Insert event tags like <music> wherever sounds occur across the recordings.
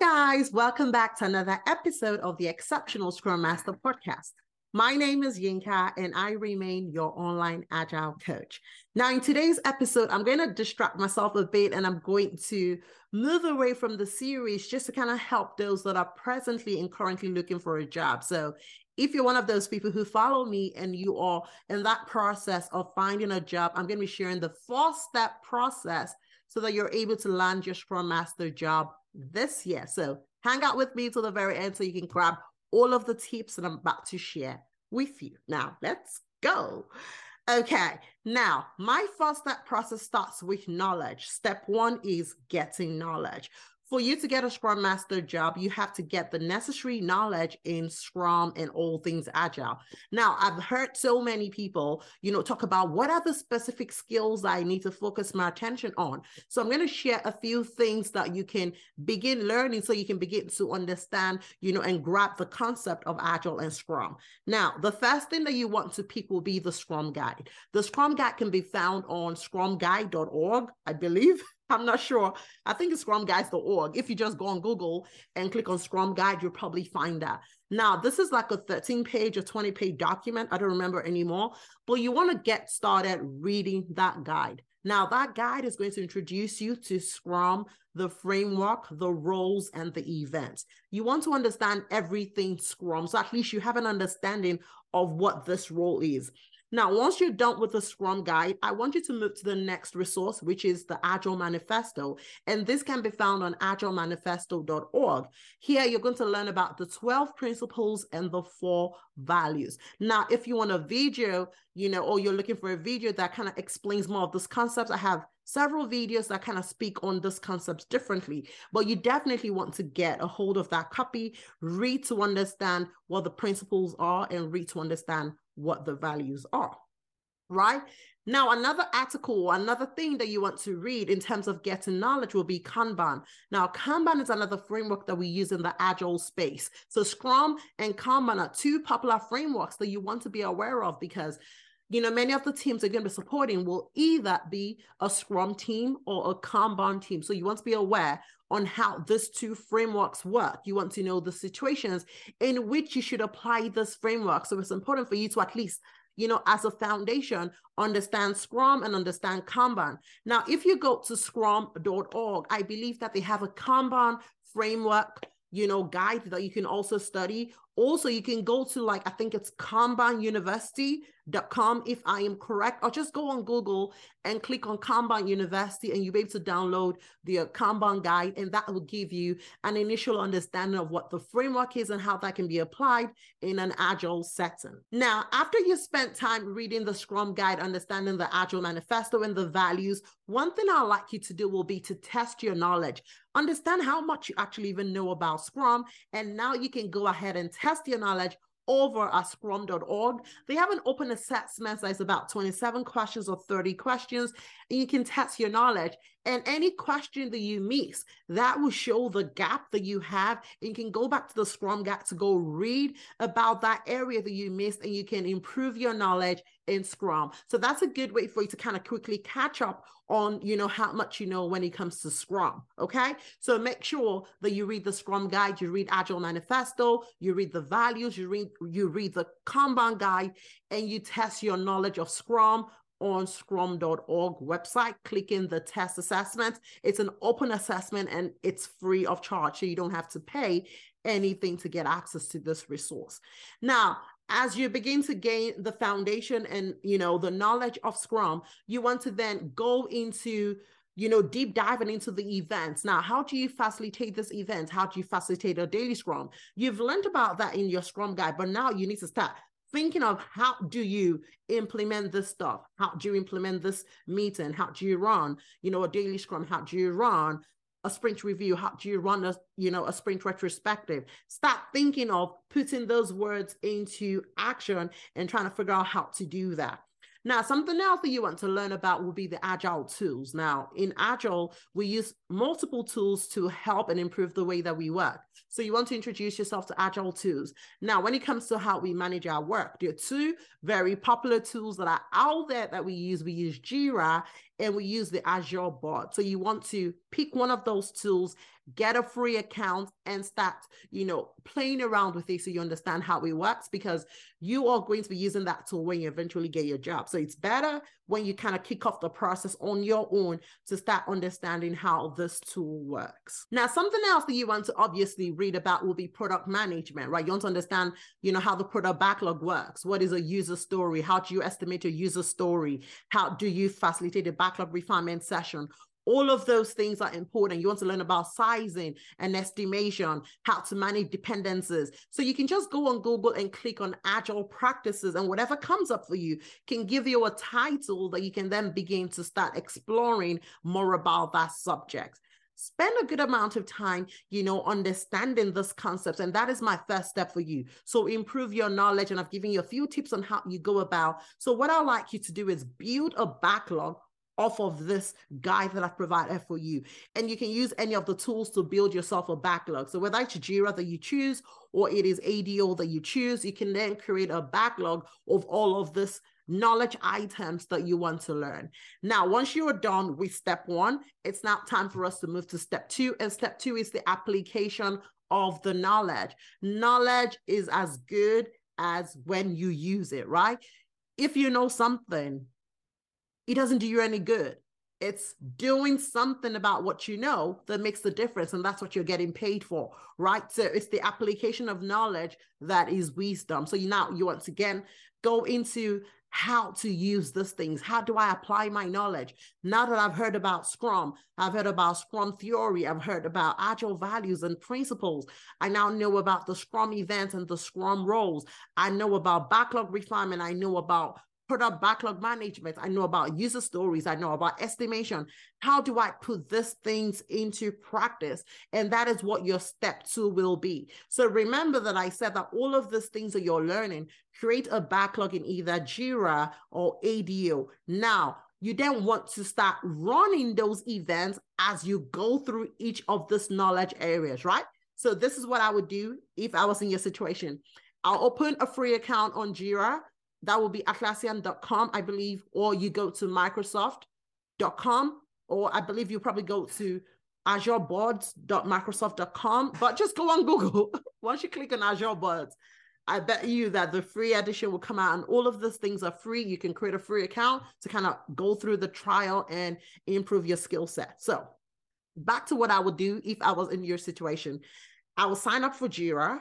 Hi, guys. Welcome back to another episode of the Exceptional Scrum Master podcast. My name is Yinka, and I remain your online agile coach. Now, in today's episode, I'm going to distract myself a bit and I'm going to move away from the series just to kind of help those that are presently and currently looking for a job. So, if you're one of those people who follow me and you are in that process of finding a job, I'm going to be sharing the four step process so that you're able to land your Scrum Master job this year. So hang out with me till the very end so you can grab all of the tips that I'm about to share with you. Now, let's go. Okay, now my first step process starts with knowledge. Step one is getting knowledge for you to get a Scrum Master job, you have to get the necessary knowledge in Scrum and all things Agile. Now, I've heard so many people, you know, talk about what are the specific skills I need to focus my attention on. So I'm going to share a few things that you can begin learning so you can begin to understand, you know, and grab the concept of Agile and Scrum. Now, the first thing that you want to pick will be the Scrum Guide. The Scrum Guide can be found on scrumguide.org, I believe. <laughs> I'm not sure. I think it's scrumguides.org. If you just go on Google and click on Scrum Guide, you'll probably find that. Now, this is like a 13 page or 20 page document. I don't remember anymore, but you want to get started reading that guide. Now, that guide is going to introduce you to Scrum, the framework, the roles, and the events. You want to understand everything Scrum, so at least you have an understanding of what this role is. Now, once you're done with the Scrum Guide, I want you to move to the next resource, which is the Agile Manifesto. And this can be found on agilemanifesto.org. Here, you're going to learn about the 12 principles and the four values. Now, if you want a video, you know, or you're looking for a video that kind of explains more of this concepts, I have several videos that kind of speak on this concepts differently but you definitely want to get a hold of that copy read to understand what the principles are and read to understand what the values are, right? Now, another article, another thing that you want to read in terms of getting knowledge will be Kanban. Now, Kanban is another framework that we use in the agile space. So, Scrum and Kanban are two popular frameworks that you want to be aware of because you know, many of the teams are going to be supporting will either be a Scrum team or a Kanban team. So you want to be aware on how these two frameworks work. You want to know the situations in which you should apply this framework. So it's important for you to at least you know, as a foundation, understand Scrum and understand Kanban. Now, if you go to scrum.org, I believe that they have a Kanban framework, you know, guide that you can also study. Also, you can go to like, I think it's Kanban University com if I am correct, or just go on Google and click on Kanban University and you'll be able to download the uh, Kanban guide and that will give you an initial understanding of what the framework is and how that can be applied in an agile setting. Now, after you spent time reading the Scrum guide, understanding the agile manifesto and the values, one thing I'd like you to do will be to test your knowledge. Understand how much you actually even know about Scrum, and now you can go ahead and test your knowledge over at scrum.org. They have an open assessment that's about 27 questions or 30 questions, and you can test your knowledge. And any question that you miss, that will show the gap that you have. And you can go back to the Scrum Guide to go read about that area that you missed, and you can improve your knowledge in Scrum. So that's a good way for you to kind of quickly catch up on, you know, how much you know when it comes to Scrum. Okay. So make sure that you read the Scrum Guide, you read Agile Manifesto, you read the values, you read you read the Kanban Guide, and you test your knowledge of Scrum on scrum.org website, click in the test assessment. It's an open assessment and it's free of charge. So you don't have to pay anything to get access to this resource. Now, as you begin to gain the foundation and you know the knowledge of scrum you want to then go into you know deep diving into the events now how do you facilitate this event how do you facilitate a daily scrum you've learned about that in your scrum guide but now you need to start thinking of how do you implement this stuff? How do you implement this meeting? How do you run you know a daily scrum? How do you run a sprint review? How do you run a you know a sprint retrospective? Start thinking of putting those words into action and trying to figure out how to do that. Now, something else that you want to learn about will be the agile tools. Now, in agile, we use multiple tools to help and improve the way that we work. So you want to introduce yourself to agile tools. Now, when it comes to how we manage our work, there are two very popular tools that are out there that we use. We use Jira and we use the Azure board. So you want to pick one of those tools, get a free account and start, you know, playing around with it so you understand how it works because you are going to be using that tool when you eventually get your job. So it's better when you kind of kick off the process on your own to start understanding how this tool works. Now, something else that you want to obviously read about will be product management, right? You want to understand, you know, how the product backlog works. What is a user story? How do you estimate a user story? How do you facilitate a backlog refinement session? all of those things are important. You want to learn about sizing and estimation, how to manage dependencies. So you can just go on Google and click on agile practices, and whatever comes up for you can give you a title that you can then begin to start exploring more about that subject spend a good amount of time you know understanding this concept and that is my first step for you so improve your knowledge and i've given you a few tips on how you go about so what i'd like you to do is build a backlog off of this guide that I've provided for you. And you can use any of the tools to build yourself a backlog. So whether it's Jira that you choose or it is ADO that you choose, you can then create a backlog of all of this knowledge items that you want to learn. Now, once you're done with step one, it's now time for us to move to step two. And step two is the application of the knowledge. Knowledge is as good as when you use it, right? If you know something, it doesn't do you any good. It's doing something about what you know that makes the difference. And that's what you're getting paid for, right? So it's the application of knowledge that is wisdom. So you now you once again go into how to use these things. How do I apply my knowledge? Now that I've heard about Scrum, I've heard about Scrum theory, I've heard about agile values and principles. I now know about the Scrum events and the Scrum roles. I know about backlog refinement. I know about product backlog management. I know about user stories. I know about estimation. How do I put these things into practice? And that is what your step two will be. So remember that I said that all of these things that you're learning, create a backlog in either Jira or ADO. Now, you then want to start running those events as you go through each of these knowledge areas, right? So this is what I would do if I was in your situation. I'll open a free account on Jira that will be atlassian.com, I believe, or you go to microsoft.com, or I believe you probably go to azureboards.microsoft.com, but just go on Google. <laughs> Once you click on Azure Boards, I bet you that the free edition will come out and all of these things are free. You can create a free account to kind of go through the trial and improve your skill set. So, back to what I would do if I was in your situation. I will sign up for Jira,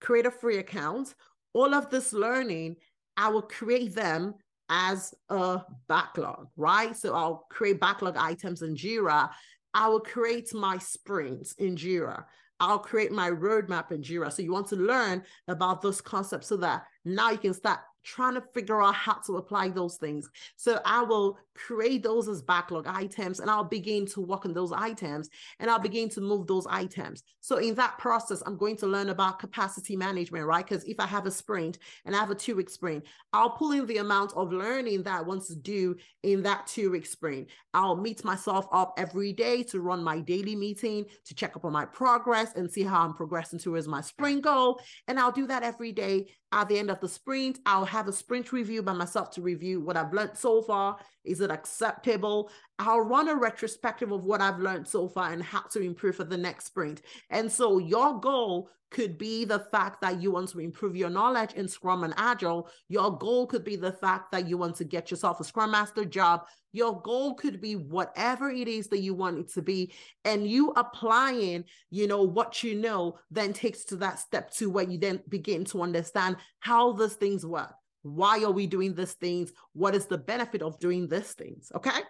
create a free account. All of this learning I will create them as a backlog, right? So I'll create backlog items in Jira. I will create my sprints in Jira. I'll create my roadmap in Jira. So you want to learn about those concepts so that now you can start trying to figure out how to apply those things. So I will create those as backlog items and I'll begin to work on those items and I'll begin to move those items. So in that process, I'm going to learn about capacity management, right? Because if I have a sprint and I have a two week sprint, I'll pull in the amount of learning that I want to do in that two week sprint. I'll meet myself up every day to run my daily meeting to check up on my progress and see how I'm progressing towards my sprint goal. And I'll do that every day at the end of the sprint, I'll have a sprint review by myself to review what I've learned so far. Is it acceptable? I'll run a retrospective of what I've learned so far and how to improve for the next sprint. And so your goal could be the fact that you want to improve your knowledge in Scrum and Agile. Your goal could be the fact that you want to get yourself a Scrum Master job. Your goal could be whatever it is that you want it to be. And you applying, you know, what you know then takes to that step two where you then begin to understand how those things work. Why are we doing these things? What is the benefit of doing these things? Okay.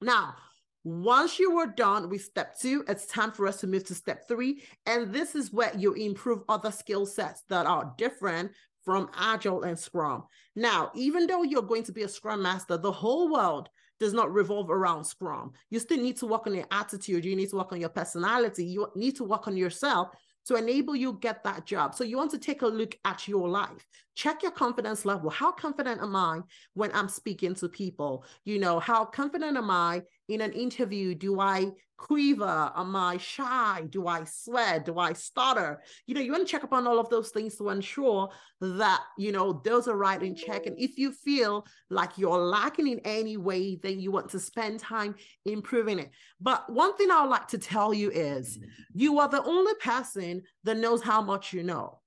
Now, once you are done with step two, it's time for us to move to step three. And this is where you improve other skill sets that are different from Agile and Scrum. Now, even though you're going to be a Scrum Master, the whole world does not revolve around Scrum. You still need to work on your attitude. You need to work on your personality. You need to work on yourself to enable you get that job. So you want to take a look at your life. Check your confidence level. How confident am I when I'm speaking to people? You know, how confident am I in an interview? Do I quiver? Am I shy? Do I sweat? Do I stutter? You know, you want to check up on all of those things to ensure that, you know, those are right in check. And if you feel like you're lacking in any way, then you want to spend time improving it. But one thing I would like to tell you is you are the only person that knows how much you know.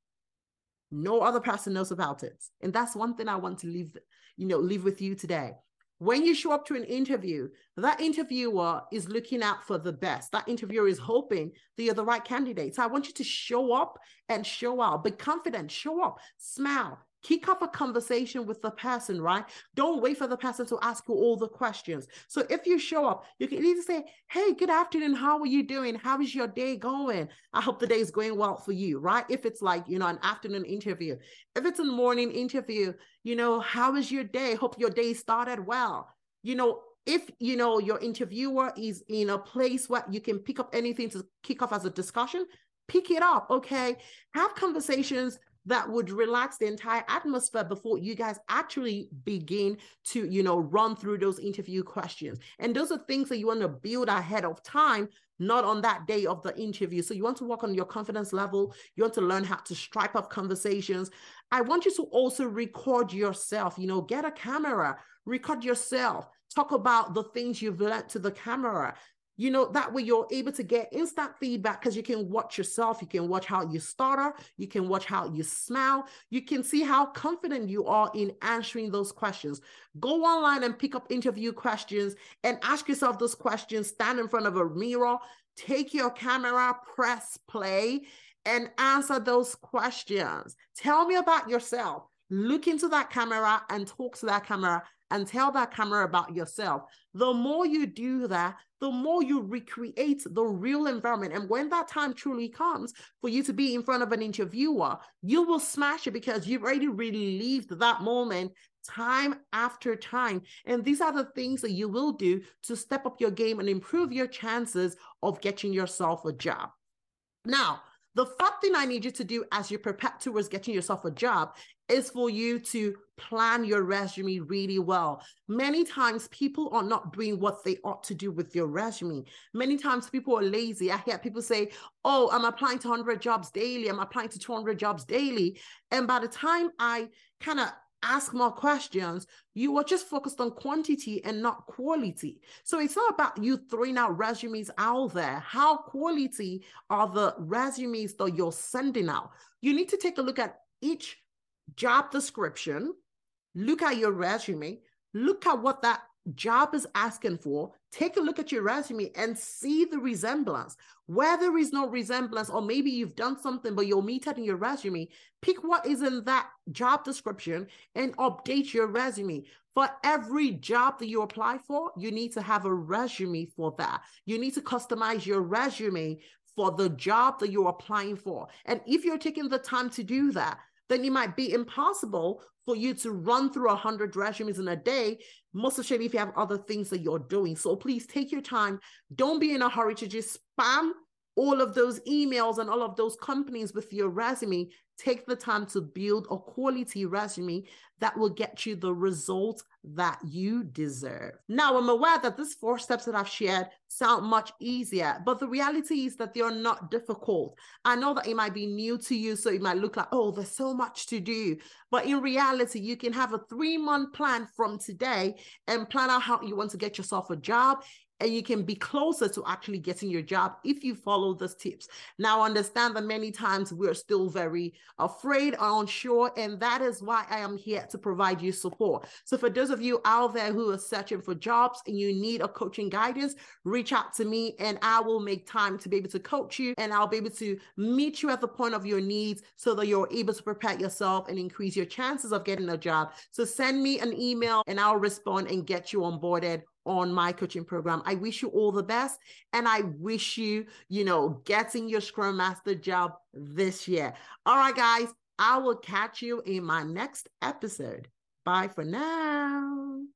No other person knows about it. And that's one thing I want to leave, you know, leave with you today. When you show up to an interview, that interviewer is looking out for the best. That interviewer is hoping that you're the right candidate. So I want you to show up and show out. Be confident, show up, smile, kick off a conversation with the person, right? Don't wait for the person to ask you all the questions. So if you show up, you can either say, Hey, good afternoon. How are you doing? How is your day going? I hope the day is going well for you, right? If it's like, you know, an afternoon interview, if it's a morning interview, you know, how is your day? Hope your day started well. You know, if you know your interviewer is in a place where you can pick up anything to kick off as a discussion, pick it up. Okay. Have conversations that would relax the entire atmosphere before you guys actually begin to, you know, run through those interview questions. And those are things that you want to build ahead of time, not on that day of the interview. So you want to work on your confidence level. You want to learn how to strike up conversations. I want you to also record yourself, you know, get a camera, record yourself talk about the things you've learned to the camera you know that way you're able to get instant feedback because you can watch yourself you can watch how you stutter you can watch how you smile you can see how confident you are in answering those questions. Go online and pick up interview questions and ask yourself those questions stand in front of a mirror take your camera press play and answer those questions. Tell me about yourself. Look into that camera and talk to that camera and tell that camera about yourself. The more you do that, the more you recreate the real environment. And when that time truly comes for you to be in front of an interviewer, you will smash it because you've already relived that moment time after time. And these are the things that you will do to step up your game and improve your chances of getting yourself a job. Now, the first thing I need you to do as you prepare towards getting yourself a job is for you to plan your resume really well. Many times people are not doing what they ought to do with your resume. Many times people are lazy. I hear people say, Oh, I'm applying to 100 jobs daily. I'm applying to 200 jobs daily. And by the time I kind of ask more questions, you are just focused on quantity and not quality. So it's not about you throwing out resumes out there. How quality are the resumes that you're sending out? You need to take a look at each job description, look at your resume, look at what that job is asking for, take a look at your resume and see the resemblance. Where there is no resemblance, or maybe you've done something but you'll meet it in your resume, pick what is in that job description and update your resume. For every job that you apply for, you need to have a resume for that. You need to customize your resume for the job that you're applying for. And if you're taking the time to do that, then it might be impossible for you to run through a hundred resumes in a day, most especially if you have other things that you're doing. So please take your time. Don't be in a hurry to just spam all of those emails and all of those companies with your resume. Take the time to build a quality resume that will get you the results that you deserve. Now, I'm aware that these four steps that I've shared sound much easier, but the reality is that they are not difficult. I know that it might be new to you, so it might look like, oh, there's so much to do. But in reality, you can have a three month plan from today and plan out how you want to get yourself a job and you can be closer to actually getting your job if you follow those tips. Now, understand that many times we're still very afraid or unsure, and that is why I am here to provide you support. So, for those of you out there who are searching for jobs and you need a coaching guidance, reach out to me and I will make time to be able to coach you and I'll be able to meet you at the point of your needs so that you're able to prepare yourself and increase your chances of getting a job. So, send me an email and I'll respond and get you onboarded on my coaching program. I wish you all the best and I wish you, you know, getting your Scrum Master job this year. All right, guys, I will catch you in my next episode. Bye for now.